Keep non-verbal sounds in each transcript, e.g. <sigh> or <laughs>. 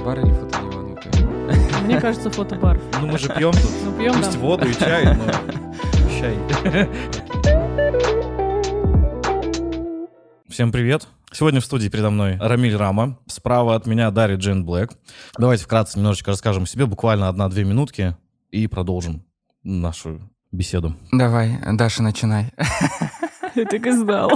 фотобар или фотодиван? Мне кажется, фотобар. Ну мы же пьем тут. Ну, пьем, Пусть да. воду и чай, но чай. Всем привет. Сегодня в студии передо мной Рамиль Рама. Справа от меня Дарья Джейн Блэк. Давайте вкратце немножечко расскажем о себе, буквально одна-две минутки, и продолжим нашу беседу. Давай, Даша, начинай. Я так и знал.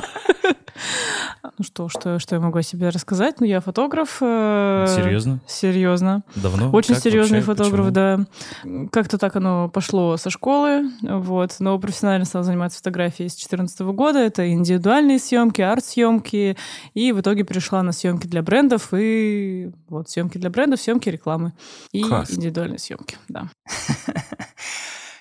Ну что, что, что я могу о себе рассказать? Ну, я фотограф. э, Серьезно? Серьезно. Давно? Очень Как серьезный вообще? фотограф, Почему? да. Как-то так оно пошло со школы, вот. Но профессионально стал заниматься фотографией с 2014 года. Это индивидуальные съемки, арт-съемки. И в итоге перешла на съемки для брендов и вот съемки для брендов, съемки рекламы и Класс. индивидуальные съемки, да. <laughs>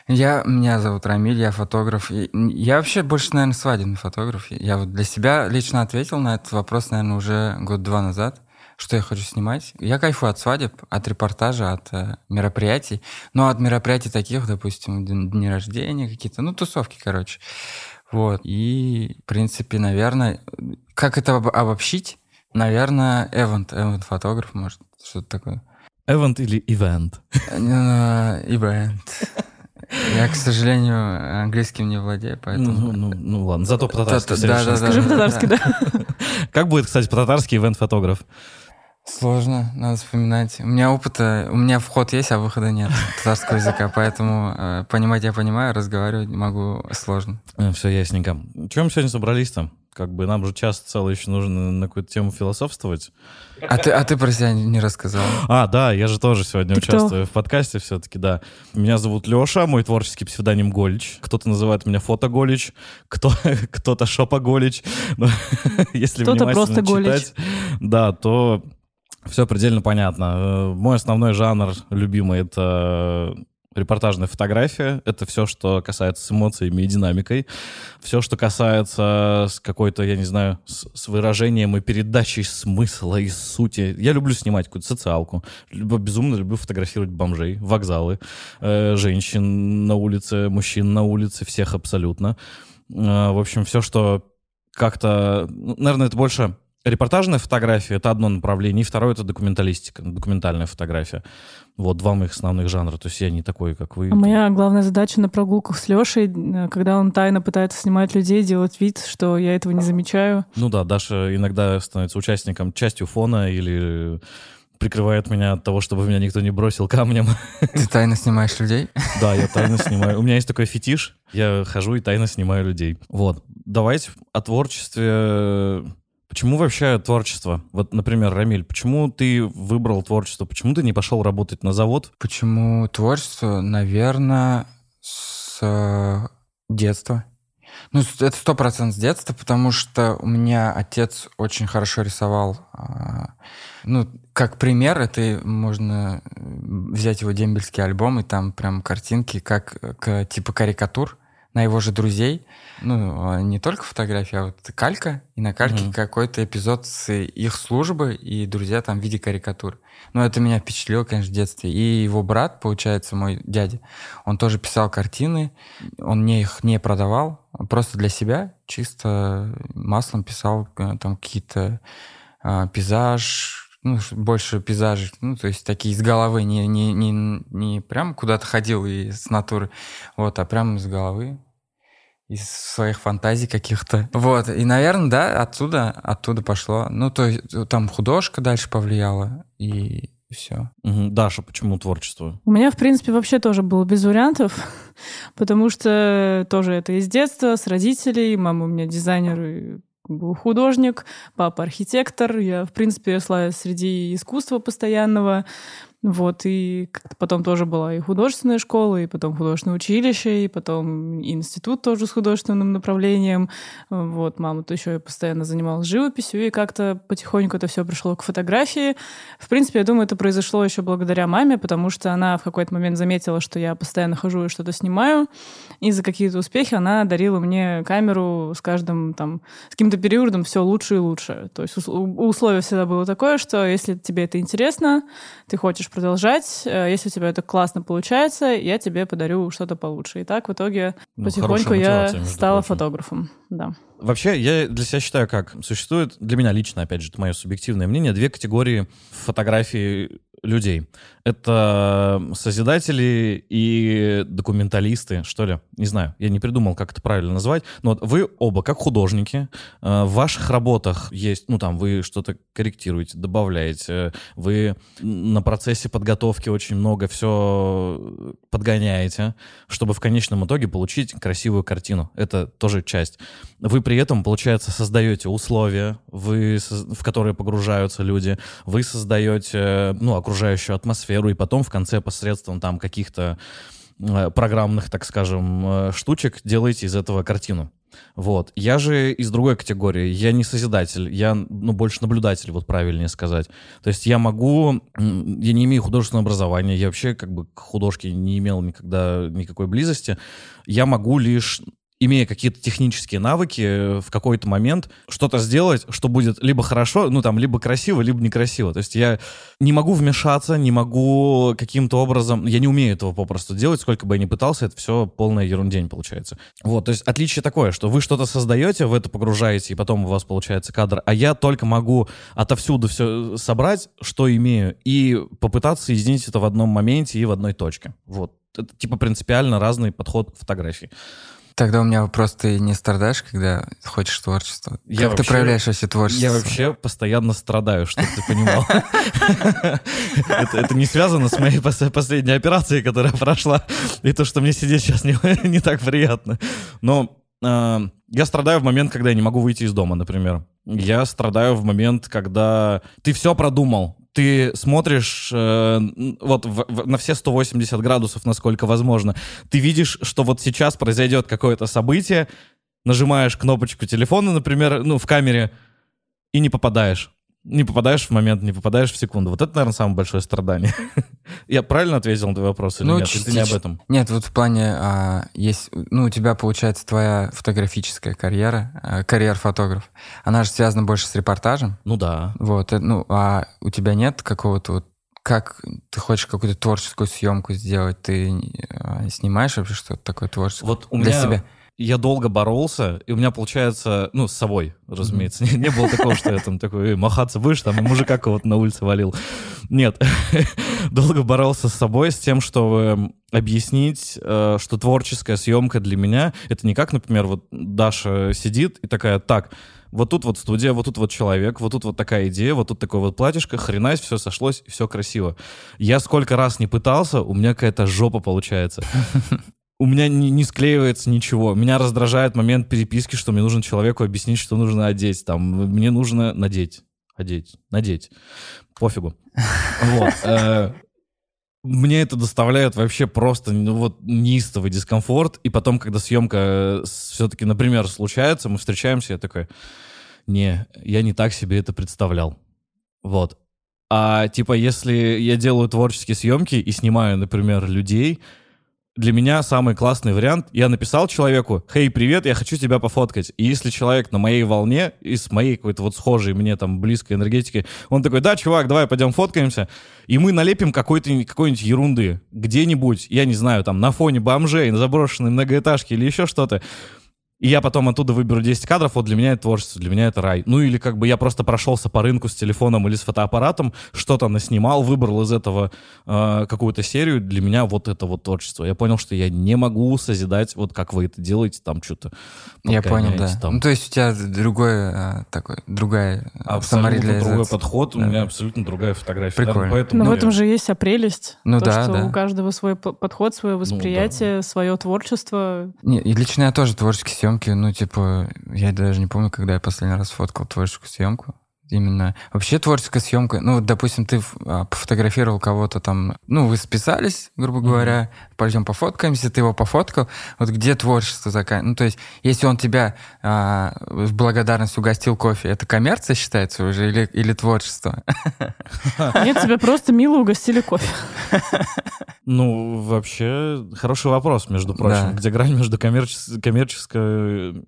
Я, меня зовут Рамиль, я фотограф. Я вообще больше, наверное, свадебный фотограф. Я вот для себя лично ответил на этот вопрос, наверное, уже год-два назад, что я хочу снимать. Я кайфую от свадеб, от репортажа, от э, мероприятий. Но от мероприятий таких, допустим, дн- дни рождения какие-то, ну, тусовки, короче. Вот. И, в принципе, наверное, как это об- обобщить? Наверное, эвент, эвент-фотограф, может, что-то такое. Эвент или ивент? Э, Ивент. Я, к сожалению, английским не владею, Ну, поэтому... ну, ну ладно, зато по-татарски Да, да, Скажи да, по-татарски, да. да. Как будет, кстати, по-татарски ивент-фотограф? Сложно, надо вспоминать. У меня опыта, у меня вход есть, а выхода нет татарского языка, поэтому э, понимать я понимаю, разговаривать могу сложно. Все ясненько. Чем сегодня собрались-то? Как бы нам же час целый еще нужно на какую-то тему философствовать. А ты, а ты про себя не рассказал. А, да, я же тоже сегодня Ты кто? участвую в подкасте все-таки, да. Меня зовут Леша, мой творческий псевдоним Голич. Кто-то называет меня Фотоголич, кто, <laughs> кто-то Шопоголич. <laughs> Но Если Кто-то просто Голич. читать, да, то все предельно понятно. Э, Мой основной жанр любимый — это репортажная фотография. Это все, что касается с эмоциями и динамикой. Все, что касается с какой-то, я не знаю, с, с выражением и передачей смысла и сути. Я люблю снимать какую-то социалку. Безумно люблю фотографировать бомжей, вокзалы, э, женщин на улице, мужчин на улице, всех абсолютно. Э, в общем, все, что как-то... ну, Наверное, это больше репортажная фотография, это одно направление, и второе — это документалистика, документальная фотография. Вот два моих основных жанра. То есть я не такой, как вы. А моя главная задача на прогулках с Лешей, э, когда он тайно пытается снимать людей, делать вид, что я этого не замечаю. Ну да, Даша иногда становится участником, частью фона или прикрывает меня от того, чтобы меня никто не бросил камнем. Ты тайно снимаешь людей? Да, я тайно снимаю. У меня есть такой фетиш. Я хожу и тайно снимаю людей. Вот. Давайте о творчестве. Почему вообще творчество? Вот, например, Рамиль, почему ты выбрал творчество? Почему ты не пошел работать на завод? Почему творчество? Наверное, с э, детства. Ну, это сто процентов с детства, потому что у меня отец очень хорошо рисовал. а, Ну, как пример, это можно взять его дембельский альбом, и там прям картинки, как э, типа карикатур на его же друзей. Ну, а не только фотография, а вот калька, и на кальке Мгм. какой-то эпизод с их службы, и друзья там в виде карикатур. Ну, это меня впечатлило, конечно, в детстве. И его брат, получается, мой дядя, он тоже писал картины, он мне их не продавал, просто для себя, чисто маслом писал э, там какие-то а, пейзаж, ну, больше пейзажи, ну, то есть такие из головы, не, не, не, не прям куда-то ходил и с натуры, вот, а прям из головы, из своих фантазий каких-то. Вот, и, наверное, да, оттуда, оттуда пошло. Ну, то есть там художка дальше повлияла, и все. Мгм. Даша, почему творчество? У меня, в принципе, вообще тоже было без вариантов, <laughs> потому что тоже это из детства, с родителей. Мама у меня дизайнер и был художник, папа архитектор. Я, в принципе, росла среди искусства постоянного. Вот, и потом тоже была и художественная школа, и потом художественное училище, и потом институт тоже с художественным направлением. Вот, мама-то еще и постоянно занималась живописью, и как-то потихоньку это все пришло к фотографии. В принципе, я думаю, это произошло еще благодаря маме, потому что она в какой-то момент заметила, что я постоянно хожу и что-то снимаю, и за какие-то успехи она дарила мне камеру с каждым там, с каким-то периодом все лучше и лучше. То есть условие всегда было такое, что если тебе это интересно, ты хочешь продолжать, э, если у тебя это классно получается, я тебе подарю что-то получше. И так в итоге Ну, потихоньку я стала прочим. фотографом. Да. Вообще, я для себя считаю, как существует, для меня лично, опять же, это мое субъективное мнение, две категории фотографий людей. Это созидатели и документалисты, что ли. Не знаю, я не придумал, как это правильно назвать. Но вот вы оба, как художники, э, в ваших работах есть, ну там, вы что-то корректируете, добавляете, вы на процессе подготовки очень много все подгоняете, чтобы в конечном итоге получить красивую картину. Это тоже часть. Вы при этом, получается, создаете условия, вы, в которые погружаются люди, вы создаете, ну, окружающую атмосферу, атмосферу, и потом в конце посредством там каких-то э, программных, так скажем, э, штучек делаете из этого картину. Вот. Я же из другой категории. Я не созидатель, я, ну, больше наблюдатель, вот правильнее сказать. То есть я могу... Я не имею художественного образования, я вообще как бы к художке не имел никогда никакой близости. Я могу лишь имея какие-то технические навыки, э, в какой-то момент что-то сделать, что будет либо хорошо, ну там, либо красиво, либо некрасиво. То есть я не могу вмешаться, не могу каким-то образом, я не умею этого попросту делать, сколько бы я ни пытался, это все полная ерундень получается. Вот, то есть отличие такое, что вы что-то создаете, в это погружаете, и потом у вас получается кадр, а я только могу отовсюду все собрать, что имею, и попытаться соединить это в одном моменте и в одной точке. Вот. Это типа принципиально разный подход к фотографии. Тогда у меня вопрос, ты не страдаешь, когда хочешь творчество? Я как вообще, ты проявляешь вообще творчество? Я вообще постоянно страдаю, чтобы ты понимал. <laughs> Это не связано с моей последней операцией, которая прошла, и то, что мне сидеть сейчас <laughs> не так приятно. Но а, я страдаю в момент, когда я не могу выйти из дома, например. Я страдаю в момент, когда ты все продумал, ты смотришь э, вот в, в, на все 180 градусов, насколько возможно. Ты видишь, что вот сейчас произойдет какое-то событие, нажимаешь кнопочку телефона, например, ну, в камере, и не попадаешь. Не попадаешь в момент, не попадаешь в секунду. Вот это, наверное, самое большое страдание. <laughs> Я правильно ответил на твой вопрос или ну, нет? Или ты не об этом? Нет, вот в плане а, есть, ну, у тебя получается твоя фотографическая карьера, а, карьер-фотограф. Она же связана больше с репортажем. Ну да. Вот, э, ну, а у тебя нет какого-то вот как ты хочешь какую-то творческую съемку сделать, ты а, снимаешь вообще что-то такое творческое вот у меня, для себя? Я долго боролся, и у меня получается, ну, с собой, разумеется. Не, не было такого, что я там такой, махаться будешь, там, и мужика кого-то на улице валил. Нет, <laughs> долго боролся с собой, с тем, чтобы объяснить, э, что творческая съемка для меня, это не как, например, вот Даша сидит и такая, так, вот тут вот студия, вот тут вот человек, вот тут вот такая идея, вот тут такое вот платьишко, хренась, все сошлось, все красиво. Я сколько раз не пытался, у меня какая-то жопа получается у меня не, не склеивается ничего. Меня раздражает момент переписки, что мне нужно человеку объяснить, что нужно одеть. Там, мне нужно надеть. Одеть. Надеть. Пофигу. Вот. Э, мне это доставляет вообще просто ну, вот неистовый дискомфорт. И потом, когда съемка все-таки, например, случается, мы встречаемся, я такой, не, я не так себе это представлял. Вот. А типа, если я делаю творческие съемки и снимаю, например, людей, для меня самый классный вариант. Я написал человеку, «Хей, привет, я хочу тебя пофоткать». И если человек на моей волне и с моей какой-то вот схожей мне там близкой энергетики, он такой, да, чувак, давай пойдем фоткаемся, и мы налепим какой-то, какой-нибудь ерунды где-нибудь, я не знаю, там на фоне бомжей, на заброшенной многоэтажке или еще что-то и я потом оттуда выберу 10 кадров, вот для меня это творчество, для меня это рай. Ну или как бы я просто прошелся по рынку с телефоном или с фотоаппаратом, что-то наснимал, выбрал из этого э, какую-то серию, для меня вот это вот творчество. Я понял, что я не могу созидать, вот как вы это делаете, там что-то Я понял, да. Там. Ну то есть у тебя другой а, такой, другая Абсолютно другой подход, да. у меня абсолютно другая фотография. Прикольно. Да, поэтому Но в этом же есть вся прелесть. Ну то, да, что да. у каждого свой подход, свое восприятие, ну, да. свое творчество. Не, и лично я тоже творческий съем съемки, ну, типа, я даже не помню, когда я последний раз фоткал творческую съемку. Именно вообще творческая съемка. Ну, вот, допустим, ты а, пофотографировал кого-то там, ну, вы списались, грубо говоря, mm-hmm. пойдем пофоткаемся, ты его пофоткал. Вот где творчество такая? Ну, то есть, если он тебя а, в благодарность угостил кофе, это коммерция считается уже или, или творчество? Нет, тебя просто мило угостили кофе. <laughs> Ну, вообще, хороший вопрос, между прочим. Да. Где грань между коммерчес- коммерческой...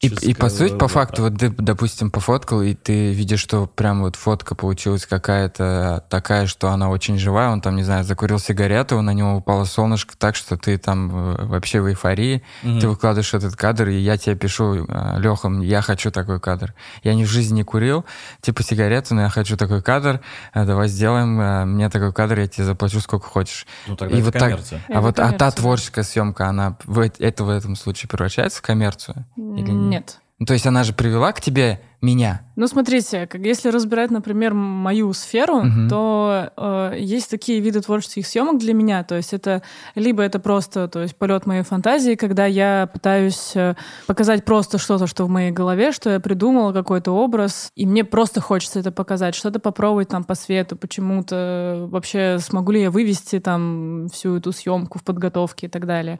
И, и по сути, по факту, вот ты, допустим, пофоткал, и ты видишь, что прям вот фотка получилась какая-то такая, что она очень живая, он там, не знаю, закурил сигарету, на него упало солнышко так, что ты там э, вообще в эйфории, Мгм. ты выкладываешь этот кадр, и я тебе пишу, Леха, я хочу такой кадр. Я ни в жизни не курил, типа сигарету, но я хочу такой кадр, э, давай сделаем э, мне такой кадр, я тебе заплачу сколько хочешь. Ну, тогда И это вот так- коммерция. а Это вот а та коммерция. творческая съемка, она в, это в этом случае превращается в коммерцию? Или нет? Нет. Ну, то есть она же привела к тебе меня. Ну, смотрите, как если разбирать, например, мою сферу, Мгм. то э, есть такие виды творческих съемок для меня. То есть это либо это просто, то есть полет моей фантазии, когда я пытаюсь э, показать просто что-то, что в моей голове, что я придумала какой-то образ, и мне просто хочется это показать, что-то попробовать там по свету, почему-то вообще смогу ли я вывести там всю эту съемку в подготовке и так далее.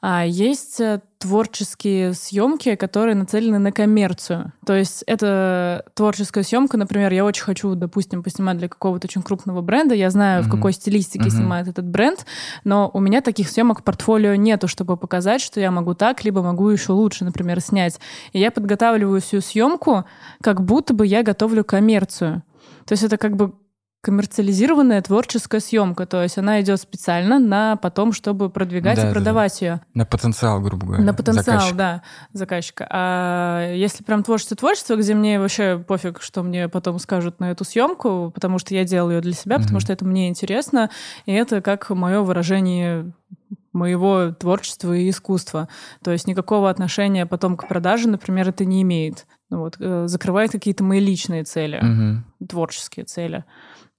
А есть э, творческие съемки, которые нацелены на коммерцию. То есть это творческая съемка, например, я очень хочу, допустим, поснимать для какого-то очень крупного бренда, я знаю, в Мгм. какой стилистике Мгм. снимает этот бренд, но у меня таких съемок в портфолио нету, чтобы показать, что я могу так, либо могу еще лучше, например, снять. И я подготавливаю всю съемку, как будто бы я готовлю коммерцию. То есть это как бы коммерциализированная творческая съемка, то есть она идет специально на потом, чтобы продвигать Да, и да, да. продавать ее. На потенциал, грубо говоря. На потенциал, заказчика. да, заказчика. А если прям творчество-творчество, где мне вообще пофиг, что мне потом скажут на эту съемку, потому что я делаю ее для себя, потому Мгм. что это мне интересно, и это как мое выражение моего творчества и искусства. То есть никакого отношения потом к продаже, например, это не имеет. Ну Вот, э, закрывает какие-то мои личные цели, Мгм. творческие цели.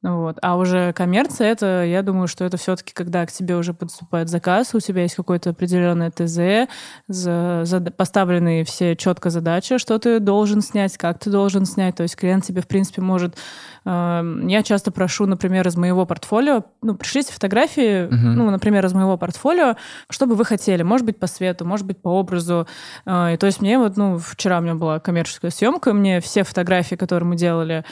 Ну Вот. А уже коммерция, это, я думаю, что это все-таки, когда к тебе уже подступает заказ, у тебя есть какое-то определенное ТЗ, за, зада- поставлены все четко задачи, что ты должен снять, как ты должен снять. То есть клиент тебе, в принципе, может... э, я часто прошу, например, из моего портфолио, ну, пришлите фотографии, Мгм. ну, например, из моего портфолио, что бы вы хотели. Может быть, по свету, может быть, по образу. Э, и то есть мне вот, ну, вчера у меня была коммерческая съемка, мне все фотографии, которые мы делали,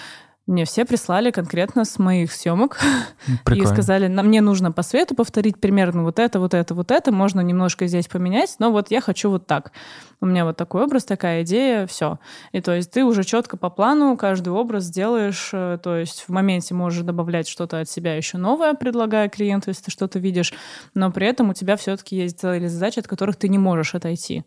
мне все прислали конкретно с моих съемок <laughs> Прикольно. и сказали, нам мне нужно по свету повторить примерно вот это, вот это, вот это, можно немножко здесь поменять, но вот я хочу вот так. У меня вот такой образ, такая идея, все. И то есть ты уже четко по плану каждый образ делаешь, э, то есть в моменте можешь добавлять что-то от себя еще новое, предлагая клиенту, если ты что-то видишь, но при этом у тебя все-таки есть цели задачи, от которых ты не можешь отойти.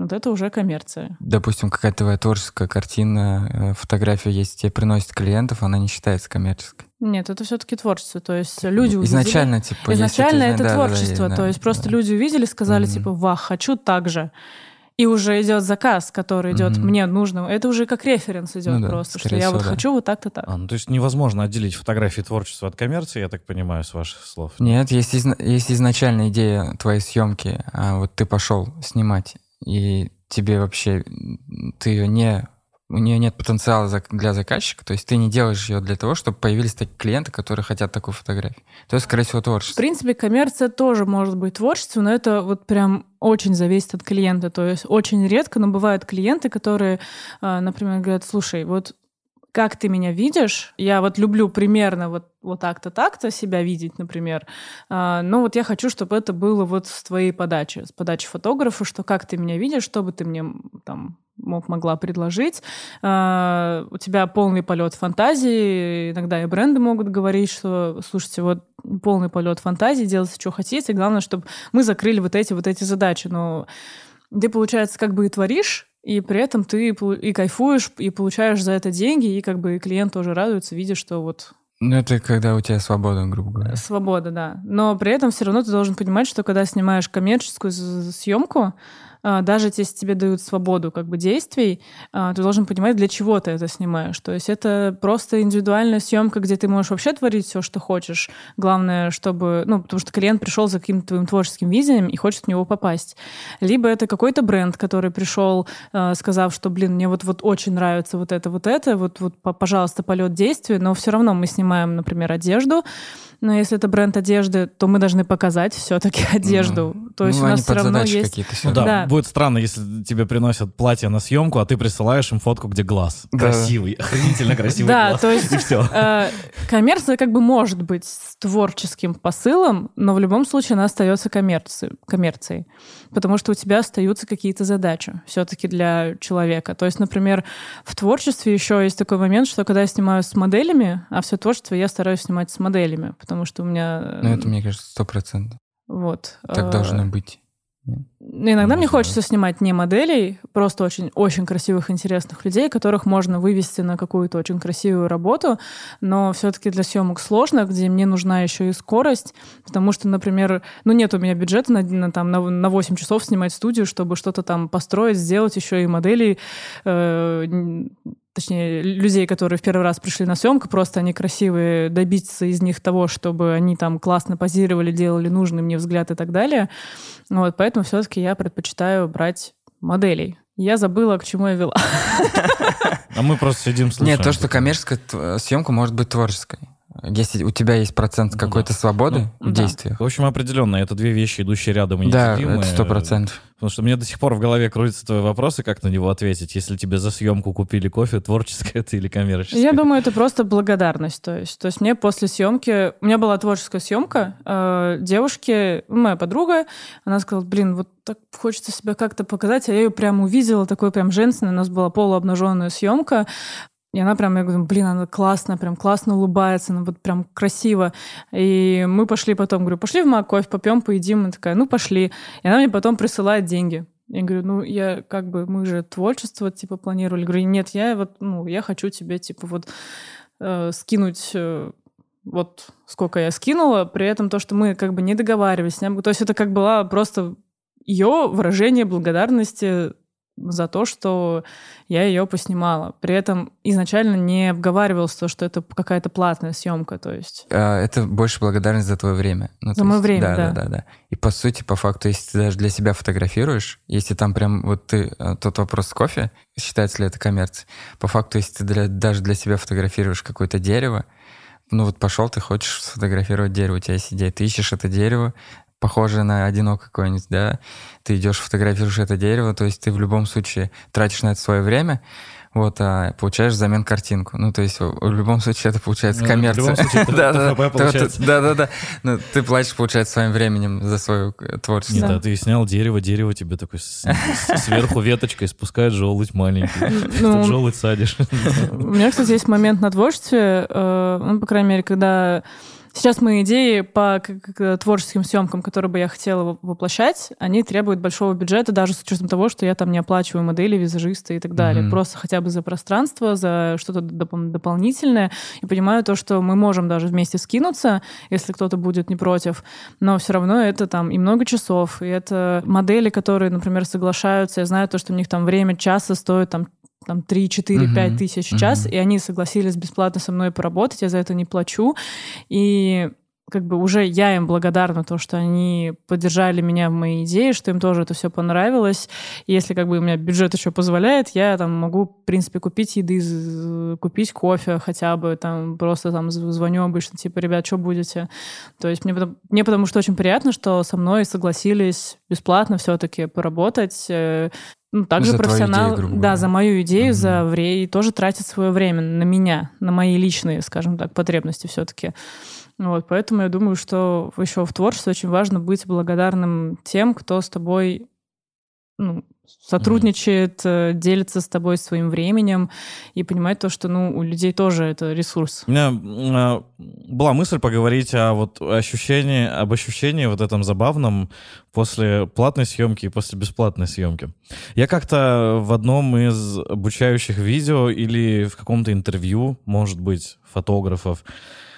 Вот это уже коммерция. Допустим, какая-то твоя творческая картина, э, фотография есть, тебе приносит клиентов, она не считается коммерческой. Нет, это все-таки творчество. То есть люди увидели- Изначально, типа, Изначально это да, да, да, творчество. да, то есть просто да. люди увидели, сказали, Мгм. типа, вах, хочу так же. И уже идет заказ, который идет, Мгм. мне нужно. Это уже как референс идет Ну да, просто, что я всего, вот да. хочу вот так-то так. А, ну, то есть невозможно отделить фотографии творчества от коммерции, я так понимаю, с ваших слов. Нет, есть, изна- есть изначальная идея твоей съемки, а вот ты пошел снимать, и тебе вообще, ты ее не, у нее нет потенциала для заказчика, то есть ты не делаешь ее для того, чтобы появились такие клиенты, которые хотят такую фотографию. То есть, скорее всего, В творчество. принципе, коммерция тоже может быть творчеством, но это вот прям очень зависит от клиента. То есть очень редко, но бывают клиенты, которые, а, например, говорят, слушай, вот как ты меня видишь, я вот люблю примерно вот, вот так-то, так-то себя видеть, например, а, но вот я хочу, чтобы это было вот с твоей подачи, с подачи фотографа, что как ты меня видишь, что бы ты мне там мог, могла предложить. А, у тебя полный полет фантазии. Иногда и бренды могут говорить, что, слушайте, вот полный полет фантазии, делайте, что хотите. Главное, чтобы мы закрыли вот эти вот эти задачи. Но ты, получается, как бы и творишь, и при этом ты и кайфуешь, и получаешь за это деньги, и как бы и клиент тоже радуется, видя, что вот Ну, это когда у тебя свобода, грубо говоря. Свобода, да. Но при этом все равно ты должен понимать, что когда снимаешь коммерческую съемку, даже если тебе дают свободу как бы действий, а, ты должен понимать, для чего ты это снимаешь. То есть это просто индивидуальная съемка, где ты можешь вообще творить все, что хочешь. Главное, чтобы... Ну, потому что клиент пришел за каким-то твоим творческим видением и хочет в него попасть. Либо это какой-то бренд, который пришел, а, сказав, что, блин, мне вот, вот очень нравится вот это, вот это, вот, вот, по- пожалуйста, полет действия, но все равно мы снимаем, например, одежду, Но если это бренд одежды, то мы должны показать все-таки <laughs> одежду. Ну, то есть ну, у они нас все равно есть... какие-то Ну да, Да. будет странно, если тебе приносят платье на съемку, а ты присылаешь им фотку, где глаз. Да. Красивый, охренительно красивый Да, глаз. то есть И все. э, коммерция как бы может быть с творческим посылом, но в любом случае она остается коммерцией, коммерцией, потому что у тебя остаются какие-то задачи все-таки для человека. То есть, например, в творчестве еще есть такой момент, что когда я снимаю с моделями, а все творчество я стараюсь снимать с моделями, потому что у меня... Ну, это, мне кажется, сто процентов. Вот. Так э, должно быть. Ну, Иногда Не мне хочется снимать не моделей, просто очень, очень красивых, интересных людей, которых можно вывести на какую-то очень красивую работу, но все-таки для съемок сложно, где мне нужна еще и скорость, потому что, например, ну нет у меня бюджета на, на, там, на, на 8 часов снимать студию, чтобы что-то там построить, сделать еще и моделей, э, точнее, людей, которые в первый раз пришли на съемку, просто они красивые, добиться из них того, чтобы они там классно позировали, делали нужный мне взгляд и так далее. Вот, поэтому все-таки я предпочитаю брать моделей. Я забыла, к чему я вела. А мы просто сидим слушаем. Нет, то, что коммерческая съемка может быть творческой. Если у тебя есть процент Ну какой-то свободы Ну, в да. действиях. В общем, определенно, это две вещи, идущие рядом и Да, незаменимые. это сто процентов. Потому что мне до сих пор в голове крутится твой вопрос, и как на него ответить, если тебе за съемку купили кофе, творческое это или коммерческое? Я думаю, это просто благодарность. То есть, то есть мне после съемки... У меня была творческая съемка. э, девушке, моя подруга, она сказала, блин, вот так хочется себя как-то показать. А я ее прям увидела, такой прям женственной. У нас была полуобнаженная съемка. И она прям, я говорю, блин, она классная, прям классно улыбается, она вот прям красиво. И мы пошли потом, говорю, пошли в Мак, кофе попьем, поедим. Она такая, ну пошли. И она мне потом присылает деньги. Я говорю, ну, я как бы, мы же творчество, типа, планировали. Говорю, нет, я вот, ну, я хочу тебе, типа, вот э, скинуть э, вот сколько я скинула, при этом то, что мы как бы не договаривались. То есть это как была просто ее выражение благодарности за то, что я ее поснимала. При этом изначально не обговаривалось то, что это какая-то платная съемка, то есть. А, Это больше благодарность за твое время. Ну, За мое есть, время, да, да. да, да, да. И по сути, по факту, если ты даже для себя фотографируешь, если там прям вот ты э, тот вопрос с кофе, считается ли это коммерцией, по факту, если ты для- даже для себя фотографируешь какое-то дерево, ну вот пошел, ты хочешь сфотографировать дерево, у тебя есть идея, ты ищешь это дерево, похожее на одинокое какое-нибудь, да, ты идешь, фотографируешь это дерево, то есть ты в любом случае тратишь на это свое время, вот, а получаешь взамен картинку. Ну, то есть в любом случае это получается Ну, в коммерция. любом случае это Да, да, ТФП да. получается. Да, да, да. Ну, ты платишь, получается, своим временем за свое э, Нет, творчество. Да. а ты снял дерево, дерево тебе такой сверху веточкой спускает желудь маленький. Ну, Тут желудь садишь. У меня, кстати, есть момент на творчестве, э, ну, по крайней мере, когда сейчас мои идеи по творческим съемкам, которые бы я хотела во- воплощать, они требуют большого бюджета, даже с учетом того, что я там не оплачиваю модели, визажисты и так далее. Мгм. Просто хотя бы за пространство, за что-то доп- дополнительное. И понимаю то, что мы можем даже вместе скинуться, если кто-то будет не против, но все равно это там и много часов, и это модели, которые, например, соглашаются, я знаю то, что у них там время часа стоит там там 3, 4, Мгм. 5 тысяч в час, Мгм. и они согласились бесплатно со мной поработать, я за это не плачу. И как бы уже я им благодарна то, что они поддержали меня в моей идее, что им тоже это все понравилось. И если как бы у меня бюджет еще позволяет, я там могу, в принципе, купить еды, купить кофе хотя бы, там просто там звоню обычно, типа, ребят, что будете? То есть мне, мне потому что очень приятно, что со мной согласились бесплатно все-таки поработать. Ну, также За профессионал, идею, да, за мою идею, Мгм. за время, и тоже тратит свое время на меня, на мои личные, скажем так, потребности все-таки. Вот, поэтому я думаю, что еще в творчестве очень важно быть благодарным тем, кто с тобой ну, сотрудничает, э, делится с тобой своим временем и понимать то, что ну, у людей тоже это ресурс. У меня а, была мысль поговорить о вот ощущении, об ощущении вот этом забавном после платной съемки и после бесплатной съемки. Я как-то в одном из обучающих видео или в каком-то интервью, может быть, фотографов,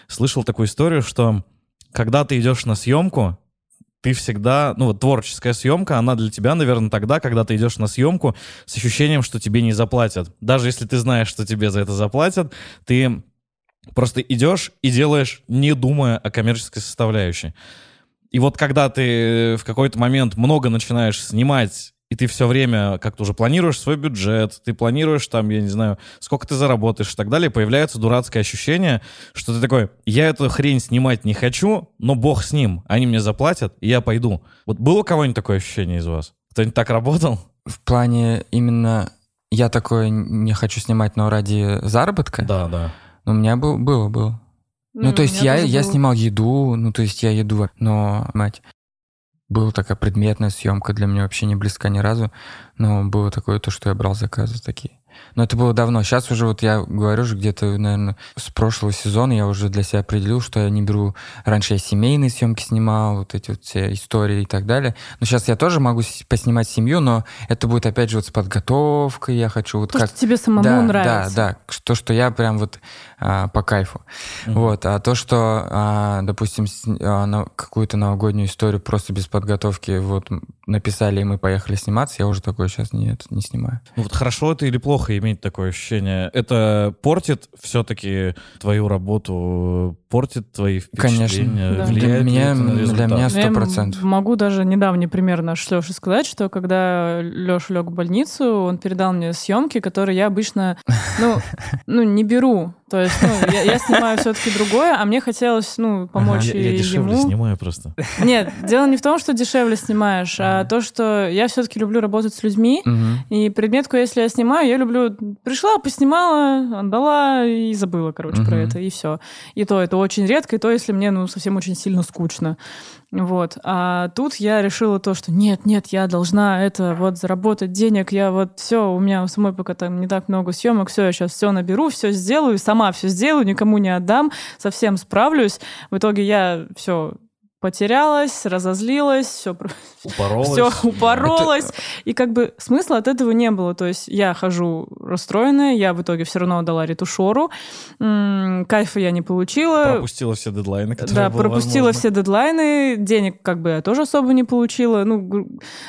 слышал такую историю, что когда ты идешь на съемку, ты всегда, ну вот творческая съемка, она для тебя, наверное, тогда, когда ты идешь на съемку с ощущением, что тебе не заплатят. Даже если ты знаешь, что тебе за это заплатят, ты просто идешь и делаешь, не думая о коммерческой составляющей. И вот когда ты в какой-то момент много начинаешь снимать и ты все время как-то уже планируешь свой бюджет, ты планируешь там, я не знаю, сколько ты заработаешь и так далее, появляется дурацкое ощущение, что ты такой, я эту хрень снимать не хочу, но бог с ним, они мне заплатят, и я пойду. Вот было у кого-нибудь такое ощущение из вас? Кто-нибудь так работал? В плане именно я такое не хочу снимать, но ради заработка. Да, да. Ну, у меня был, было, было. Ну, М, то есть я, я снимал еду, ну, то есть я еду, но, мать, была такая предметная съемка, для меня вообще не близка ни разу, но было такое то, что я брал заказы такие. Но это было давно. Сейчас уже вот я говорю же где-то, наверное, с прошлого сезона я уже для себя определил, что я не беру... Раньше я семейные съемки снимал, вот эти вот все истории и так далее. Но сейчас я тоже могу поснимать семью, но это будет опять же вот с подготовкой. Я хочу вот То, как... что тебе самому да, нравится. Да, да, то, что я прям вот а, по кайфу. Вот, а то, что, а, допустим, с- а, на какую-то новогоднюю историю просто без подготовки вот написали, и мы поехали сниматься, я уже такое сейчас нет, не снимаю. Ну вот хорошо это или плохо иметь такое ощущение? Это портит все-таки твою работу, портит твои Конечно. впечатления, Да. влияет Для меня- для меня Ну, я м- 100%. могу даже недавний пример наш Леша сказать, что когда Леша лег в больницу, он передал мне съемки, которые я обычно, ну, <laughs> ну не беру. То есть, ну, я, я снимаю все-таки другое, а мне хотелось, ну, помочь Я, я и дешевле ему. снимаю просто. Нет, дело не в том, что дешевле снимаешь, а то, что я все-таки люблю работать с людьми, Мгм. и предметку, если я снимаю, я люблю... Пришла, поснимала, отдала и забыла, короче, про Мгм. это, и все. И то это очень редко, и то, если мне, ну, совсем очень сильно скучно. Вот. А тут я решила то, что нет, нет, я должна это вот заработать денег, я вот все, у меня у самой пока там не так много съемок, все, я сейчас все наберу, все сделаю, сама все сделаю, никому не отдам, совсем справлюсь. В итоге я все потерялась, разозлилась, все, Упоролась. все упоролась. И как бы смысла от этого не было. То есть я хожу расстроенная, я в итоге все равно отдала ретушеру. М, Кайфа я не получила. Пропустила все дедлайны, которые Да, пропустила возможно. все дедлайны, денег как бы я тоже особо не получила, ну,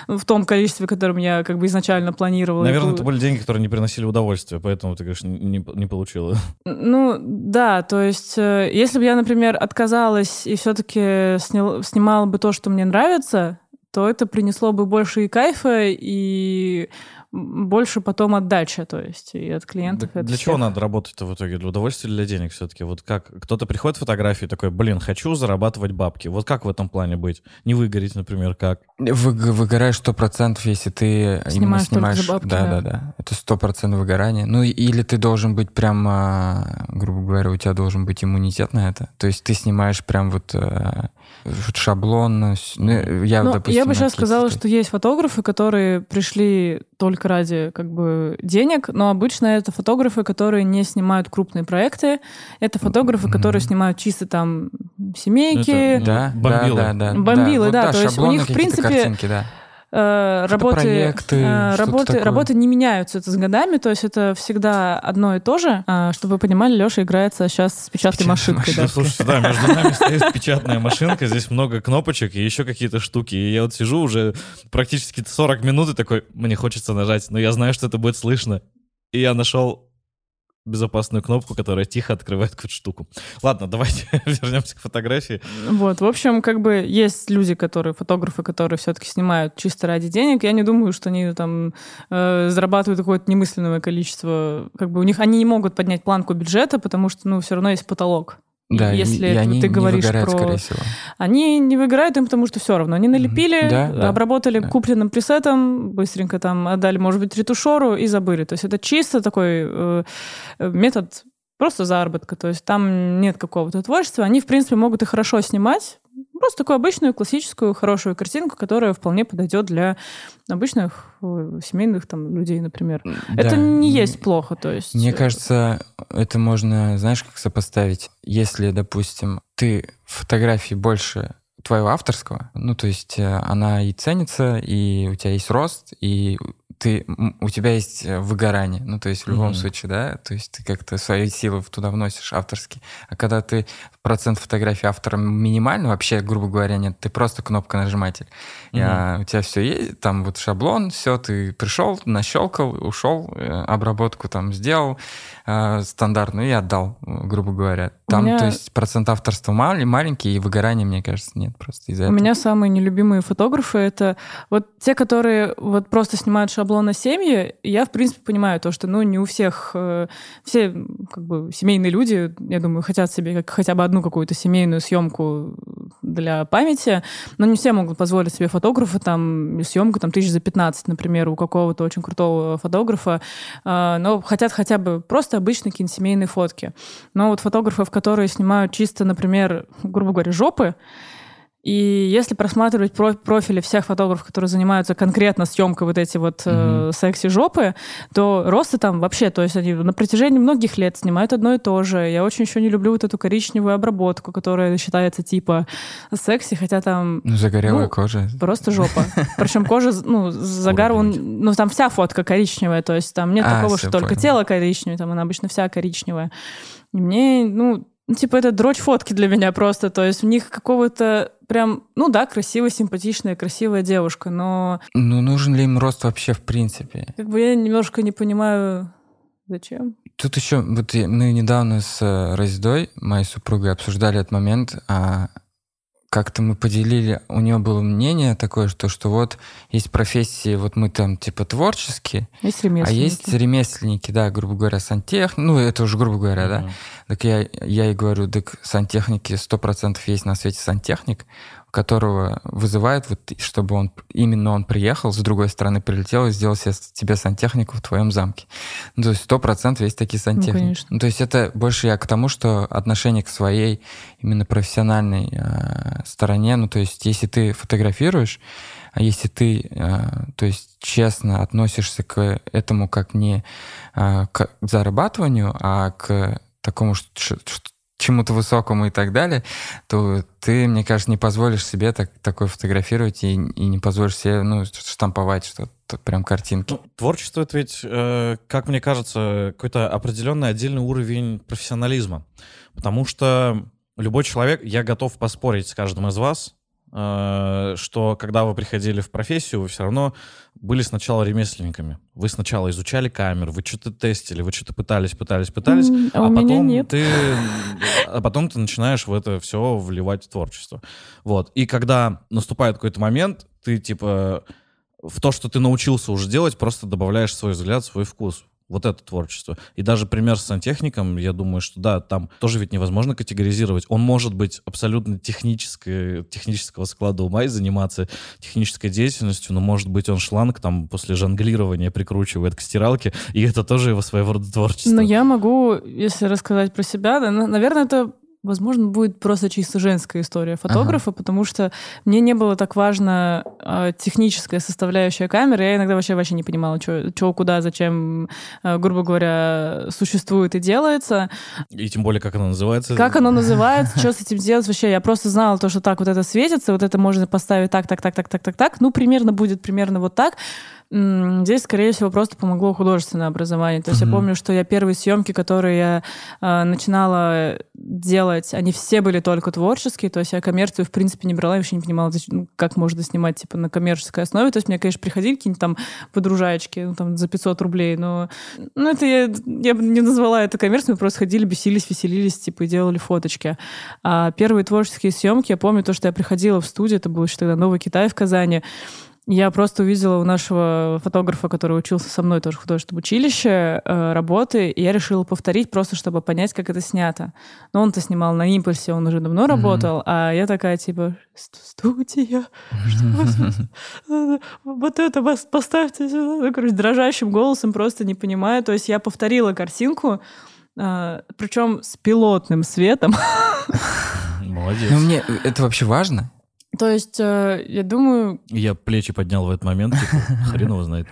в том количестве, которым я как бы изначально планировала. Наверное, это были деньги, которые не приносили удовольствия, поэтому ты, конечно, не, не получила. Ну, да, то есть, э, если бы я, например, отказалась и все-таки снимала бы то, что мне нравится, то это принесло бы больше и кайфа, и больше потом отдача, то есть, и от клиентов. и Для, от для всех. чего надо работать-то в итоге? Для удовольствия или для денег все-таки? Вот как кто-то приходит в фотографии такой, блин, хочу зарабатывать бабки. Вот как в этом плане быть? Не выгореть, например, как? Вы, выгораешь сто процентов, если ты именно Снимаешь только снимаешь. за бабки, да, да. да, да. Это сто процентов выгорание. Ну и- или ты должен быть прям, а, грубо говоря, у тебя должен быть иммунитет на это. То есть ты снимаешь прям вот а, вот шаблонно. с- ну, я, Ну, допустим, я бы сейчас сказала, что есть фотографы, которые пришли только ради как бы денег, но обычно это фотографы, которые не снимают крупные проекты. Это фотографы, которые Мгм. снимают чисто там семейки, Это, Да, Бомбилы. да, да, да. Бомбилы, вот да, то есть у них, в принципе, картинки, да. Э, работы, Фотопроекты, э, работы, такое. работы не меняются это с годами, то есть это всегда одно и то же. А, чтобы вы понимали, Леша играется сейчас с печатной Печатной машинкой. Да, да. слушайте, да, между нами стоит печатная машинка, здесь много кнопочек и еще какие-то штуки. И я вот сижу уже практически 40 минут и такой, мне хочется нажать, но я знаю, что это будет слышно. И я нашел безопасную кнопку, которая тихо открывает какую-то штуку. Ладно, давайте <laughs> вернемся к фотографии. Вот, в общем, как бы есть люди, которые, фотографы, которые все-таки снимают чисто ради денег. Я не думаю, что они там э, зарабатывают какое-то немысленное количество. Как бы у них они не могут поднять планку бюджета, потому что, ну, все равно есть потолок. Да, если и это они ты не говоришь выгорают, про... скорее всего. Они не выиграют им, потому что все равно. Они налепили, Да, да, обработали да. купленным пресетом, быстренько там отдали, может быть, ретушеру и забыли. То есть это чисто такой э, метод просто заработка. То есть там нет какого-то творчества. Они, в принципе, могут и хорошо снимать. Просто такую обычную, классическую, хорошую картинку, которая вполне подойдет для обычных э, семейных там людей, например. Это Да. не есть плохо, то есть... Мне э, кажется, это можно, знаешь, как сопоставить. Если, допустим, ты фотографии больше твоего авторского, ну, то есть э, она и ценится, и у тебя есть рост, и ты, у тебя есть э, выгорание, ну, то есть в любом mm-hmm. случае, да, то есть ты как-то свои силы туда вносишь авторские. А когда ты процент фотографий автора минимальный, вообще, грубо говоря, нет, ты просто кнопка нажиматель. Mm-hmm. А у тебя все есть, там вот шаблон, все, ты пришел, нащелкал, ушел, э, обработку там сделал э, стандартную и отдал, грубо говоря. Там, меня... то есть, процент авторства мал- маленький, и выгорания, мне кажется, нет просто из-за У этого. меня самые нелюбимые фотографы — это вот те, которые вот просто снимают шаблон на семьи. Я, в принципе, понимаю то, что, ну, не у всех... Э, все, как бы, семейные люди, я думаю, хотят себе как, хотя бы одну какую-то семейную съемку для памяти, но не все могут позволить себе фотографа, там, съемку, там, тысяч за 15, например, у какого-то очень крутого фотографа, э, но хотят хотя бы просто обычные какие-нибудь семейные фотки. Но вот фотографов, которые снимают чисто, например, грубо говоря, жопы, и если просматривать профили всех фотографов, которые занимаются конкретно съемкой вот эти вот mm-hmm. э, секси-жопы, то росты там вообще, то есть они на протяжении многих лет снимают одно и то же. Я очень еще не люблю вот эту коричневую обработку, которая считается типа секси, хотя там... Ну, загорелая ну, кожа. Просто жопа. <laughs> Причем кожа, ну, загар, он, ну, там вся фотка коричневая, то есть там нет а, такого, что только тело коричневое, там она обычно вся коричневая. И мне, ну, ну, типа, это дрочь фотки для меня просто. То есть у них какого-то прям, ну да, красивая, симпатичная, красивая девушка, но... Ну, нужен ли им рост вообще в принципе? Как бы я немножко не понимаю, зачем. Тут еще, вот мы недавно с э, Раздой, моей супругой, обсуждали этот момент, а как-то мы поделили, у нее было мнение такое, что, что вот есть профессии, вот мы там типа творческие, есть ремесленники. а есть ремесленники, да, грубо говоря, сантех, ну это уже грубо говоря, mm-hmm. да. Так я, я ей говорю, так сантехники, сто процентов есть на свете сантехник, которого вызывает, вот, чтобы он именно он приехал, с другой стороны прилетел и сделал себе, тебе сантехнику в твоем замке. Ну, то есть сто процентов есть такие сантехники. Ну, ну, то есть это больше я к тому, что отношение к своей именно профессиональной э, стороне, ну то есть если ты фотографируешь, а если ты, э, то есть честно относишься к этому как не э, к зарабатыванию, а к такому, что, что чему-то высокому и так далее, то ты, мне кажется, не позволишь себе так, такое фотографировать и, и не позволишь себе ну, штамповать что-то, прям картинки. Ну, творчество — это ведь, э, как мне кажется, какой-то определенный отдельный уровень профессионализма. Потому что любой человек, я готов поспорить с каждым из вас, что когда вы приходили в профессию, вы все равно были сначала ремесленниками. Вы сначала изучали камеры, вы что-то тестили, вы что-то пытались, пытались, пытались, mm, а, а потом нет. ты, а потом ты начинаешь в это все вливать творчество. Вот. И когда наступает какой-то момент, ты типа в то, что ты научился уже делать, просто добавляешь свой взгляд, свой вкус. Вот это творчество. И даже пример с сантехником, я думаю, что да, там тоже ведь невозможно категоризировать. Он может быть абсолютно технической, технического склада ума и заниматься технической деятельностью, но может быть он шланг там после жонглирования прикручивает к стиралке, и это тоже его своего рода творчество. Но я могу, если рассказать про себя, да, наверное, это Возможно, будет просто чисто женская история фотографа, ага. потому что мне не было так важно э, техническая составляющая камеры. Я иногда вообще вообще не понимала, что, куда, зачем, э, грубо говоря, существует и делается. И тем более, как оно называется. Как оно называется, что с этим делать вообще. Я просто знала то, что так вот это светится, вот это можно поставить так, так, так, так, так, так, так. Ну, примерно будет примерно вот так. Здесь, скорее всего, просто помогло художественное образование. То есть mm-hmm. я помню, что я первые съемки, которые я э, начинала делать, они все были только творческие. То есть я коммерцию, в принципе, не брала, я вообще не понимала, ну, как можно снимать типа на коммерческой основе. То есть мне, конечно, приходили какие-нибудь там подружаечки ну, там, за 500 рублей, но ну, это я, я бы не назвала это коммерцией, мы просто ходили, бесились, веселились, типа, и делали фоточки. А первые творческие съемки, я помню то, что я приходила в студию, это был еще тогда Новый Китай в Казани, я просто увидела у нашего фотографа, который учился со мной тоже в художественном училище, э, работы, и я решила повторить просто, чтобы понять, как это снято. Но он-то снимал на импульсе, он уже давно работал, mm-hmm. а я такая типа студия, <laughs> <laughs> вот это поставьте сюда, ну, короче, дрожащим голосом просто не понимаю. То есть я повторила картинку, э, причем с пилотным светом. <laughs> Молодец. Ну мне это вообще важно. То есть, э, я думаю... Я плечи поднял в этот момент, типа, <laughs> хрен его знает.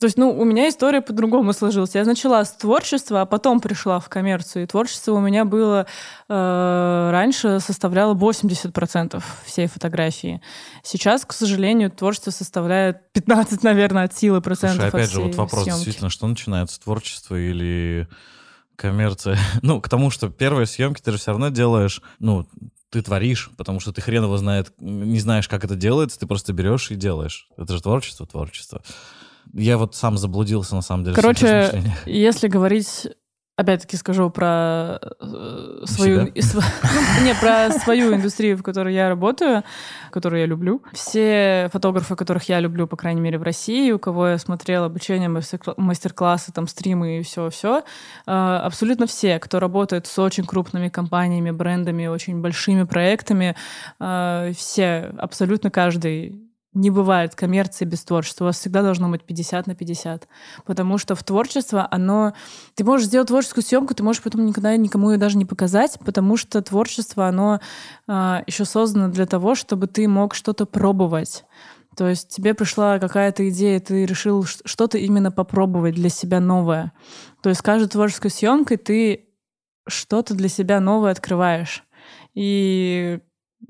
То есть, ну, у меня история по-другому сложилась. Я начала с творчества, а потом пришла в коммерцию. И творчество у меня было э, раньше составляло 80% всей фотографии. Сейчас, к сожалению, творчество составляет 15, наверное, от силы процентов Слушай, опять от же, вот вопрос съемки. действительно, что начинается, творчество или коммерция? <laughs> Ну, к тому, что первые съемки ты же все равно делаешь, ну, ты творишь, потому что ты хрен его знает, не знаешь, как это делается, ты просто берешь и делаешь. Это же творчество, творчество. Я вот сам заблудился, на самом деле. Короче, если говорить опять-таки скажу про э, свою, Себя? и св- ну, <laughs> не про свою индустрию, в которой я работаю, которую я люблю. Все фотографы, которых я люблю, по крайней мере, в России, у кого я смотрела обучение, мастер- мастер-классы, там стримы и все-все, абсолютно все, кто работает с очень крупными компаниями, брендами, очень большими проектами, э, все, абсолютно каждый не бывает коммерции без творчества. У вас всегда должно быть 50 на 50. Потому что в творчество оно... Ты можешь сделать творческую съемку, ты можешь потом никогда никому ее даже не показать, потому что творчество, оно а, еще создано для того, чтобы ты мог что-то пробовать. То есть тебе пришла какая-то идея, ты решил что-то именно попробовать для себя новое. То есть каждой творческой съемкой ты что-то для себя новое открываешь. И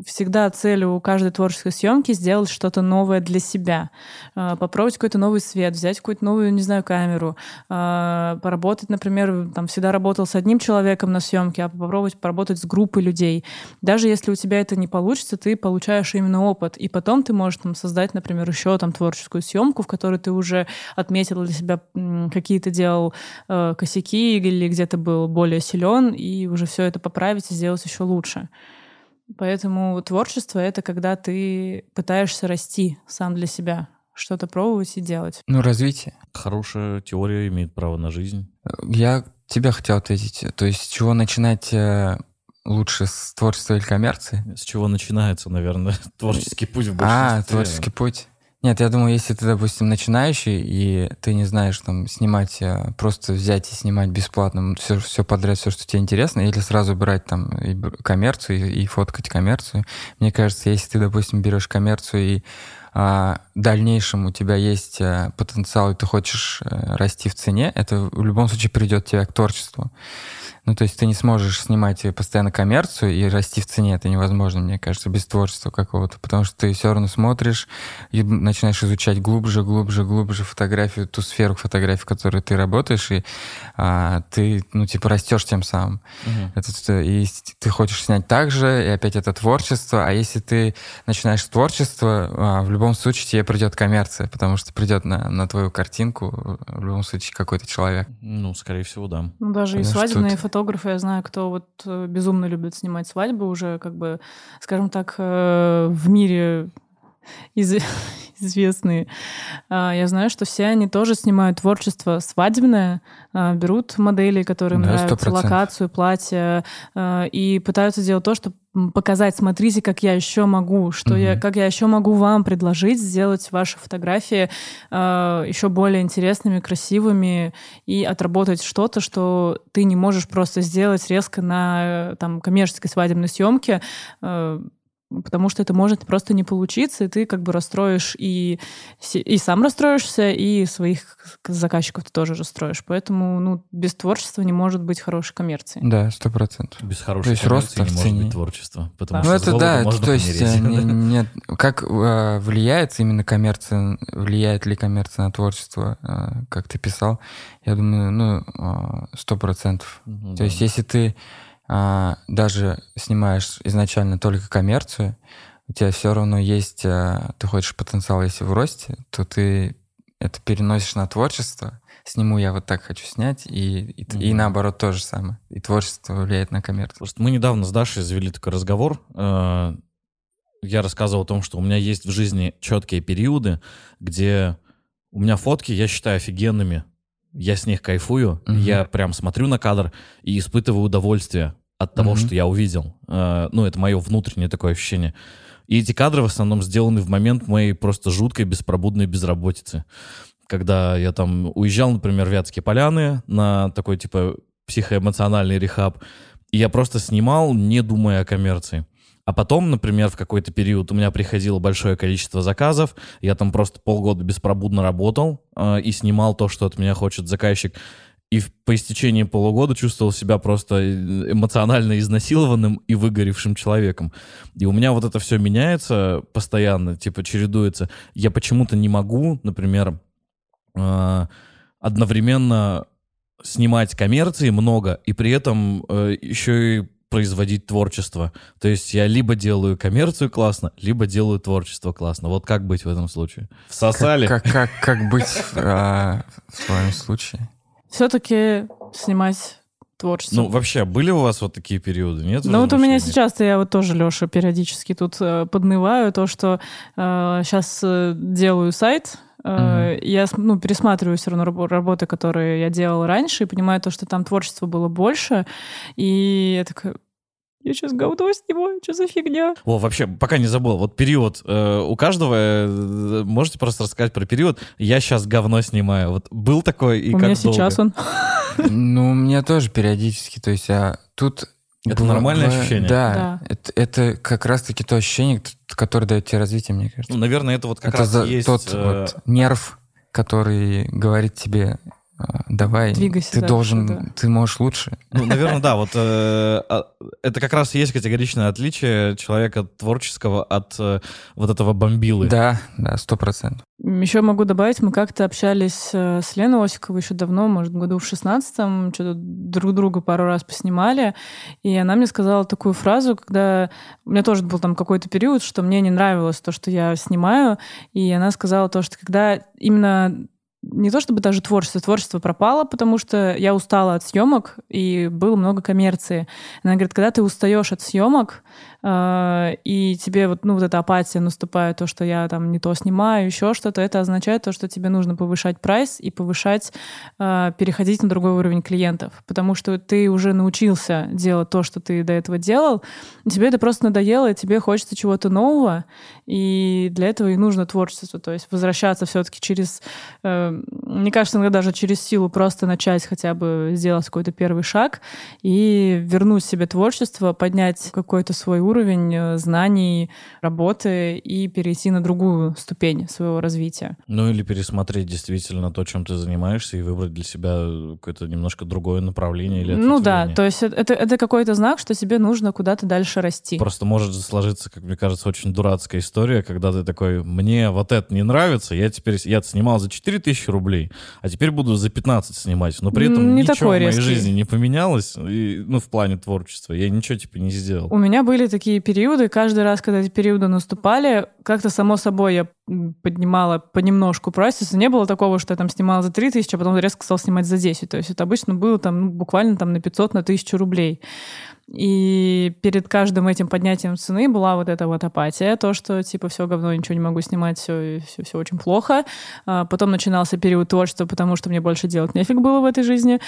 всегда цель у каждой творческой съемки сделать что-то новое для себя. А, Попробовать какой-то новый свет, взять какую-то новую, не знаю, камеру, а, поработать, например, там всегда работал с одним человеком на съемке, а попробовать поработать с группой людей. Даже если у тебя это не получится, ты получаешь именно опыт, и потом ты можешь там создать, например, еще там творческую съемку, в которой ты уже отметил для себя какие-то делал э, косяки или где-то был более силен, и уже все это поправить и сделать еще лучше. Поэтому творчество — это когда ты пытаешься расти сам для себя, что-то пробовать и делать. Ну, развитие. Хорошая теория имеет право на жизнь. Я тебя хотел ответить. То есть с чего начинать э, лучше, с творчества или коммерции? С чего начинается, наверное, <laughs> творческий путь в большинстве. А, творческий путь. Нет, я думаю, если ты, допустим, начинающий, и ты не знаешь там снимать, э, просто взять и снимать бесплатно все, все подряд, все, что тебе интересно, или сразу брать там и коммерцию и, и фоткать коммерцию. Мне кажется, если ты, допустим, берешь коммерцию и а, в дальнейшем у тебя есть э, потенциал, и ты хочешь э, расти в цене, это в любом случае придет тебя к творчеству. Ну, то есть ты не сможешь снимать э, постоянно коммерцию и расти в цене. Это невозможно, мне кажется, без творчества какого-то. Потому что ты все равно смотришь и начинаешь изучать глубже, глубже, глубже фотографию, ту сферу фотографии, в которой ты работаешь, и а, ты, ну, типа, растешь тем самым. Мгм. Это, т- и ты хочешь снять так же, и опять это творчество. А если ты начинаешь с творчества, а, в любом случае тебе придет коммерция, потому что придет на, на твою картинку в любом случае какой-то человек. Ну, скорее всего, да. Ну, даже и Потому что свадебные тут- фотографы, я знаю, кто вот э, безумно любит снимать свадьбы уже, как бы, скажем так, э, в мире из- <laughs> известные. А, Я знаю, что все они тоже снимают творчество свадебное, а, берут модели, которые им Да, нравятся, 100%. локацию, платье, а, и пытаются делать то, чтобы показать, смотрите, как я еще могу, что я, Мгм. как я еще могу вам предложить сделать ваши фотографии а, еще более интересными, красивыми и отработать что-то, что ты не можешь просто сделать резко на э, там коммерческой свадебной съемке, э, потому что это может просто не получиться, и ты как бы расстроишь и, и сам расстроишься, и своих заказчиков ты тоже расстроишь. Поэтому ну, без творчества не может быть хорошей коммерции. Да, сто процентов. Без хорошей есть коммерции роста не в может быть творчества. Потому А. Ну что это с Богом да, можно то есть э, <laughs> не- нет, как э, влияет именно коммерция, влияет ли коммерция на творчество, э, как ты писал, я думаю, ну сто процентов. Ну То да. есть если ты а, даже снимаешь изначально только коммерцию, у тебя все равно есть, а, ты хочешь потенциал, если в росте, то ты это переносишь на творчество. Сниму я вот так хочу снять, и, и, т- и наоборот то же самое. И творчество влияет на коммерцию. Просто мы недавно с Дашей завели такой разговор. Э, Я рассказывал о том, что у меня есть в жизни четкие периоды, где у меня фотки я считаю офигенными. Я с них кайфую, Мгм. я прям смотрю на кадр и испытываю удовольствие от того, Мгм. что я увидел. Э, Ну, это мое внутреннее такое ощущение. И эти кадры в основном сделаны в момент моей просто жуткой беспробудной безработицы. Когда я там уезжал, например, в Вятские поляны на такой, типа, психоэмоциональный рехаб, и я просто снимал, не думая о коммерции. А потом, например, в какой-то период у меня приходило большое количество заказов, я там просто полгода беспробудно работал э, и снимал то, что от меня хочет заказчик. И по истечении полугода чувствовал себя просто э, эмоционально изнасилованным и выгоревшим человеком. И у меня вот это все меняется постоянно, типа чередуется. Я почему-то не могу, например, э, одновременно снимать коммерции много и при этом э, еще и производить творчество. То есть я либо делаю коммерцию классно, либо делаю творчество классно. Вот как быть в этом случае? Всосали? Как, как, как, как быть а, в твоем случае? Все-таки снимать творчество. Ну, вообще, были у вас вот такие периоды, нет? Ну, вот у меня сейчас, я вот тоже, Леша, периодически тут э, поднываю то, что э, сейчас э, делаю сайт, Mm-hmm. Я ну, пересматриваю все равно работы, которые я делала раньше, и понимаю то, что там творчества было больше. И я такая, я сейчас говно снимаю, что за фигня? О, вообще, пока не забыл, вот период э, у каждого, э, можете просто рассказать про период, я сейчас говно снимаю. Вот был такой и у как меня долго? сейчас он. Ну, у меня тоже периодически, то есть я тут... Это нормальное ощущение? Да, Да. Это, это как раз-таки то ощущение, которое дает тебе развитие, мне кажется. Ну, наверное, это вот как это раз за- есть... тот э, вот нерв, который говорит тебе, а, давай, Двигайся ты дальше, должен, да. ты можешь лучше. Ну, наверное, да, вот э, а, это как раз и есть категоричное отличие человека творческого от э, вот этого бомбилы. Да, да, сто процентов. Еще могу добавить, мы как-то общались э, с Леной Осиковой еще давно, может, году в шестнадцатом, что-то друг друга пару раз поснимали, и она мне сказала такую фразу, когда... У меня тоже был там какой-то период, что мне не нравилось то, что я снимаю, и она сказала то, что когда именно не то чтобы даже творчество, творчество пропало, потому что я устала от съемок и было много коммерции. Она говорит, когда ты устаешь от съемок, и тебе вот, ну, вот эта апатия наступает, то, что я там не то снимаю, еще что-то, это означает то, что тебе нужно повышать прайс и повышать, э, переходить на другой уровень клиентов, потому что ты уже научился делать то, что ты до этого делал, тебе это просто надоело, и тебе хочется чего-то нового, и для этого и нужно творчество, то есть возвращаться все-таки через, э, мне кажется, иногда даже через силу просто начать хотя бы сделать какой-то первый шаг и вернуть себе творчество, поднять какой-то свой уровень э, знаний, работы и перейти на другую ступень своего развития. Ну или пересмотреть действительно то, чем ты занимаешься, и выбрать для себя какое-то немножко другое направление или Ну да, то есть это- это, какой-то знак, что тебе нужно куда-то дальше расти. Просто может сложиться, как мне кажется, очень дурацкая история, когда ты такой, мне вот это не нравится, я теперь, я снимал за 4000 рублей, а теперь буду за 15 снимать, но при этом не ничего в моей резкий. жизни не поменялось, и, ну, в плане творчества, я ничего, типа, не сделал. У меня были такие периоды, каждый раз, когда эти периоды наступали, как-то само собой я поднимала понемножку прайс. То есть не было такого, что я там снимала за 3 тысячи, а потом резко стал снимать за 10. То есть это обычно было там ну, буквально там на 500, на 1000 рублей. И перед каждым этим поднятием цены была вот эта вот апатия, то, что типа все говно, ничего не могу снимать, все, все, все очень плохо. А Потом начинался период творчества, потому что мне больше делать нефиг было в этой жизни.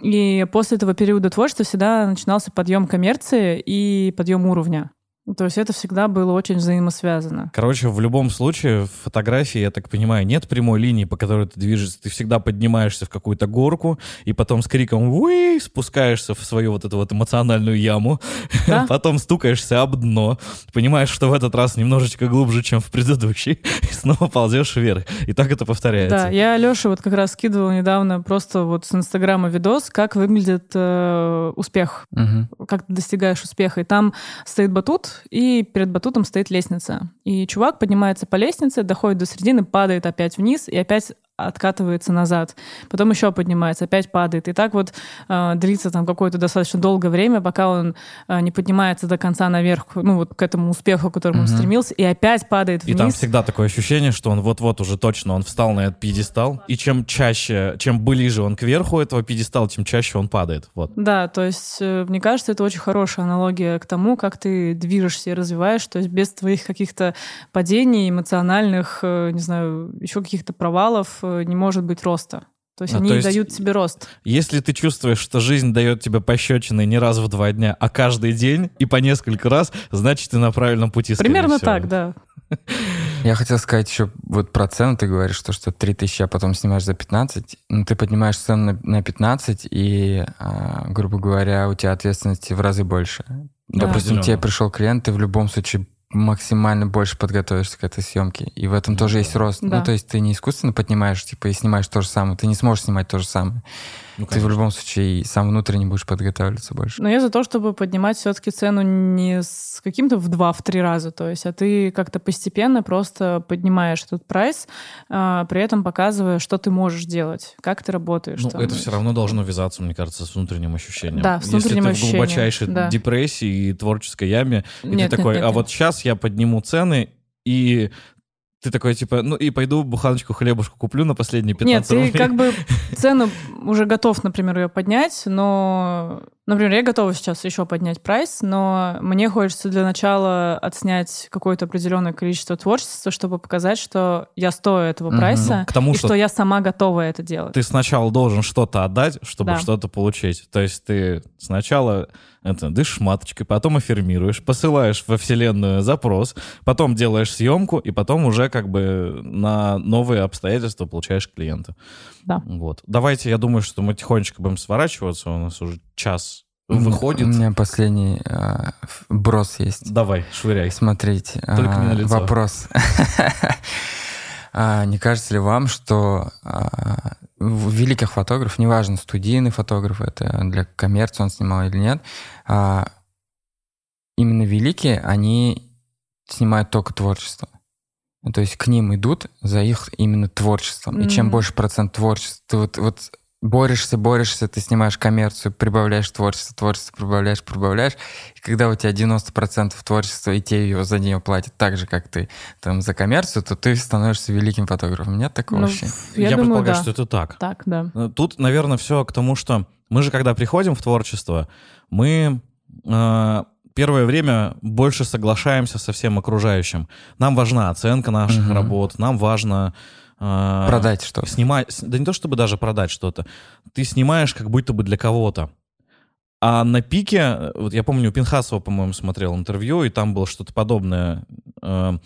И после этого периода творчества всегда начинался подъем коммерции и подъем уровня. То есть это всегда было очень взаимосвязано. Короче, в любом случае, в фотографии, я так понимаю, нет прямой линии, по которой ты движешься. Ты всегда поднимаешься в какую-то горку, и потом с криком «Уи!» спускаешься в свою вот эту вот эмоциональную яму, Да. <laughs> потом стукаешься об дно, понимаешь, что в этот раз немножечко глубже, чем в предыдущий, <laughs> и снова ползешь вверх. И так это повторяется. Да, я Лёше вот как раз скидывала недавно просто вот с Инстаграма видос, как выглядит э, успех, Мгм. как ты достигаешь успеха. И там стоит батут, и перед батутом стоит лестница. И чувак поднимается по лестнице, доходит до середины, падает опять вниз и опять откатывается назад. Потом еще поднимается, опять падает. И так вот э, длится там какое-то достаточно долгое время, пока он э, не поднимается до конца наверх, ну вот к этому успеху, к которому он Мгм. стремился, и опять падает И вниз. там всегда такое ощущение, что он вот-вот уже точно, он встал на этот пьедестал, и чем чаще, чем ближе он к верху этого пьедестала, тем чаще он падает. Вот. Да, то есть, э, мне кажется, это очень хорошая аналогия к тому, как ты движешься и развиваешь, то есть без твоих каких-то падений, эмоциональных, э, не знаю, еще каких-то провалов э, не может быть роста. То есть А, они то есть дают тебе рост. Если ты чувствуешь, что жизнь дает тебе пощечины не раз в два дня, а каждый день и по несколько раз, значит, ты на правильном пути. Примерно всего. так, да. <laughs> Я хотел сказать еще вот про цену, ты говоришь, что, что 3000, а потом снимаешь за 15. Ну, ты поднимаешь цену на, на 15, и, а, грубо говоря, у тебя ответственности в разы больше. Да. Допустим, Определенно. тебе пришел клиент, ты в любом случае максимально больше подготовишься к этой съемке. И в этом тоже есть рост. Да. Ну, то есть ты не искусственно поднимаешь, типа, и снимаешь то же самое. Ты не сможешь снимать то же самое. Ну, ты в любом случае сам внутренне будешь подготавливаться больше. Но я за то, чтобы поднимать все-таки цену не с каким-то в два, в три раза, то есть, а ты как-то постепенно просто поднимаешь этот прайс, а, при этом показывая, что ты можешь делать, как ты работаешь. Ну, там. это все равно должно вязаться, мне кажется, с внутренним ощущением. Да, с внутренним Если ты в ощущением, глубочайшей да. депрессии и творческой яме, и Нет, ты нет, такой, нет, а нет. вот сейчас я подниму цены, и ты такой, типа, ну и пойду буханочку хлебушку куплю на последние 15 Нет, ты рублей. как бы <laughs> цену уже готов, например, ее поднять, но, например, я готова сейчас еще поднять прайс, но мне хочется для начала отснять какое-то определенное количество творчества, чтобы показать, что я стою этого прайса, Ну, к тому, и что что я сама готова это делать. ты сначала должен что-то отдать, чтобы Да. что-то получить. То есть ты сначала это, дышишь маточкой, потом аффирмируешь, посылаешь во вселенную запрос, потом делаешь съемку, и потом уже как бы на новые обстоятельства получаешь клиента. Да. Вот. Давайте, я думаю, что мы тихонечко будем сворачиваться, у нас уже час выходит. У меня последний ф- брос есть. Давай, швыряй. Смотрите, Только а, не на лицо. вопрос. <laughs> А, Не кажется ли вам, что а, великих фотографов, неважно, студийный фотограф, это для коммерции он снимал или нет, а, именно великие, они снимают только творчество. То есть к ним идут за их именно творчеством. И чем больше процент творчества, вот, вот борешься, борешься, ты снимаешь коммерцию, прибавляешь творчество, творчество прибавляешь, прибавляешь. И когда у тебя 90% творчества, и тебе его за нее платят так же, как ты там за коммерцию, то ты становишься великим фотографом. Нет такого Ну, вообще? я, думаю, предполагаю, да. что это так. Так, да. Э, Тут, наверное, все к тому, что мы же, когда приходим в творчество, мы э, первое время больше соглашаемся со всем окружающим. Нам важна оценка наших Мгм. работ, нам важно... э, Продать что-то. Снимать, да не то чтобы даже продать что-то, ты снимаешь как будто бы для кого-то. А на пике, э, вот я помню, у Пинхасова, по-моему, смотрел интервью, и там было что-то подобное. Э,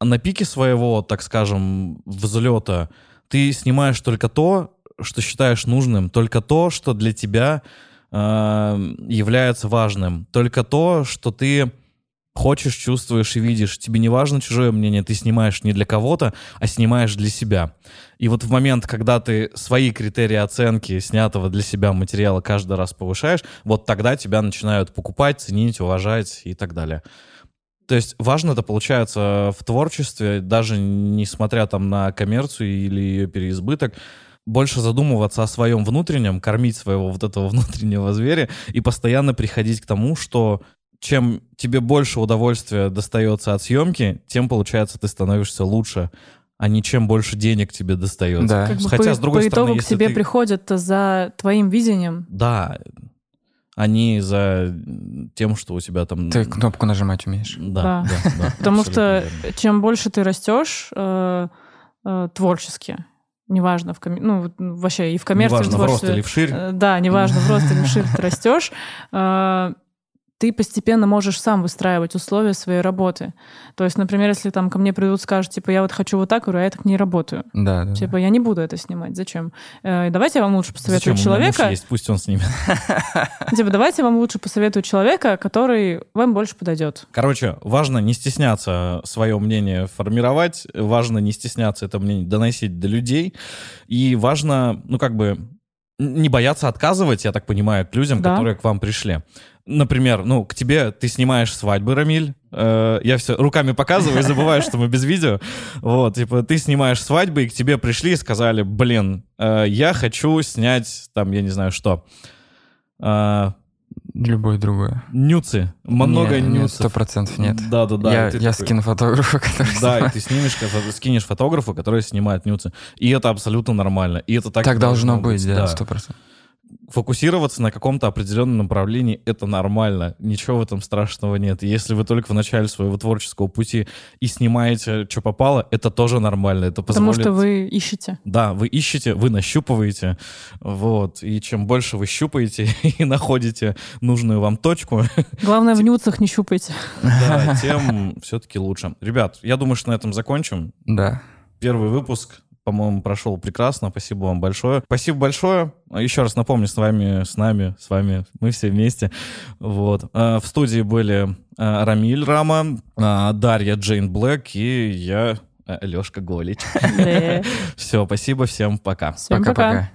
на пике своего, так скажем, взлета ты снимаешь только то, что считаешь нужным, только то, что для тебя э, является важным, только то, что ты хочешь, чувствуешь и видишь. Тебе не важно чужое мнение, ты снимаешь не для кого-то, а снимаешь для себя. И вот в момент, когда ты свои критерии оценки снятого для себя материала каждый раз повышаешь, вот тогда тебя начинают покупать, ценить, уважать и так далее. То есть важно это получается в творчестве, даже несмотря там на коммерцию или ее переизбыток, больше задумываться о своем внутреннем, кормить своего вот этого <laughs> внутреннего зверя и постоянно приходить к тому, что чем тебе больше удовольствия достается от съемки, тем, получается, ты становишься лучше, а не чем больше денег тебе достается. Да. Как бы Хотя, по, с другой по стороны, итогу к тебе ты- приходят за твоим видением. Да, а не за тем, что у тебя там... Ты кнопку нажимать умеешь. Да, Да. да, да, <laughs> Потому что верно. чем больше ты растешь э, э, творчески, неважно, в комме- ну, вообще и в коммерции, Неважно, в в рост творчестве, или вширь. э, да, неважно, в рост или вширь ты растешь, э, ты постепенно можешь сам выстраивать условия своей работы. То есть, например, если там ко мне придут, скажут, типа, я вот хочу вот так, а я так не работаю. Да, да, да. Типа, я не буду это снимать. Зачем? Э, давайте я вам лучше Зачем? посоветую муж человека. есть, пусть он снимет. <laughs> Типа, давайте я вам лучше посоветую человека, который вам больше подойдет. Короче, важно не стесняться свое мнение формировать, важно не стесняться это мнение доносить до людей, и важно, ну, как бы, не бояться отказывать, я так понимаю, к людям, Да. которые к вам пришли. Например, ну, к тебе ты снимаешь свадьбы, Рамиль. Э, я все руками показываю и забываю, что мы без видео. Вот, типа, ты снимаешь свадьбы, и к тебе пришли и сказали, блин, э, я хочу снять, там, я не знаю что, э, Любое другое. нюцы, много Не, нюцев. Сто процентов нет. Да, да, да. я я такой- скину фотографа, <laughs> который Да, и ты снимешь, скинешь фотографа, который снимает нюцы. И это абсолютно нормально. И это так, Так должно быть, да, сто процентов. Фокусироваться на каком-то определенном направлении — это нормально. Ничего в этом страшного нет. Если вы только в начале своего творческого пути и снимаете, что попало, это тоже нормально. Это Потому позволит... что вы ищете. Да, вы ищете, вы нащупываете, вот, и чем больше вы щупаете <laughs> и находите нужную вам точку, <laughs> Главное, в нюцах не щупайте. да, <laughs> тем все-таки лучше. Ребят, я думаю, что на этом закончим. Да. Первый выпуск по-моему, прошел прекрасно. Спасибо вам большое. Спасибо большое. Еще раз напомню, с вами, с нами, с вами, мы все вместе. Вот. В студии были Рамиль Рама, Дарья Джейн Блэк и я, Лешка Голич. <laughs> Все, спасибо, всем пока. Всем пока.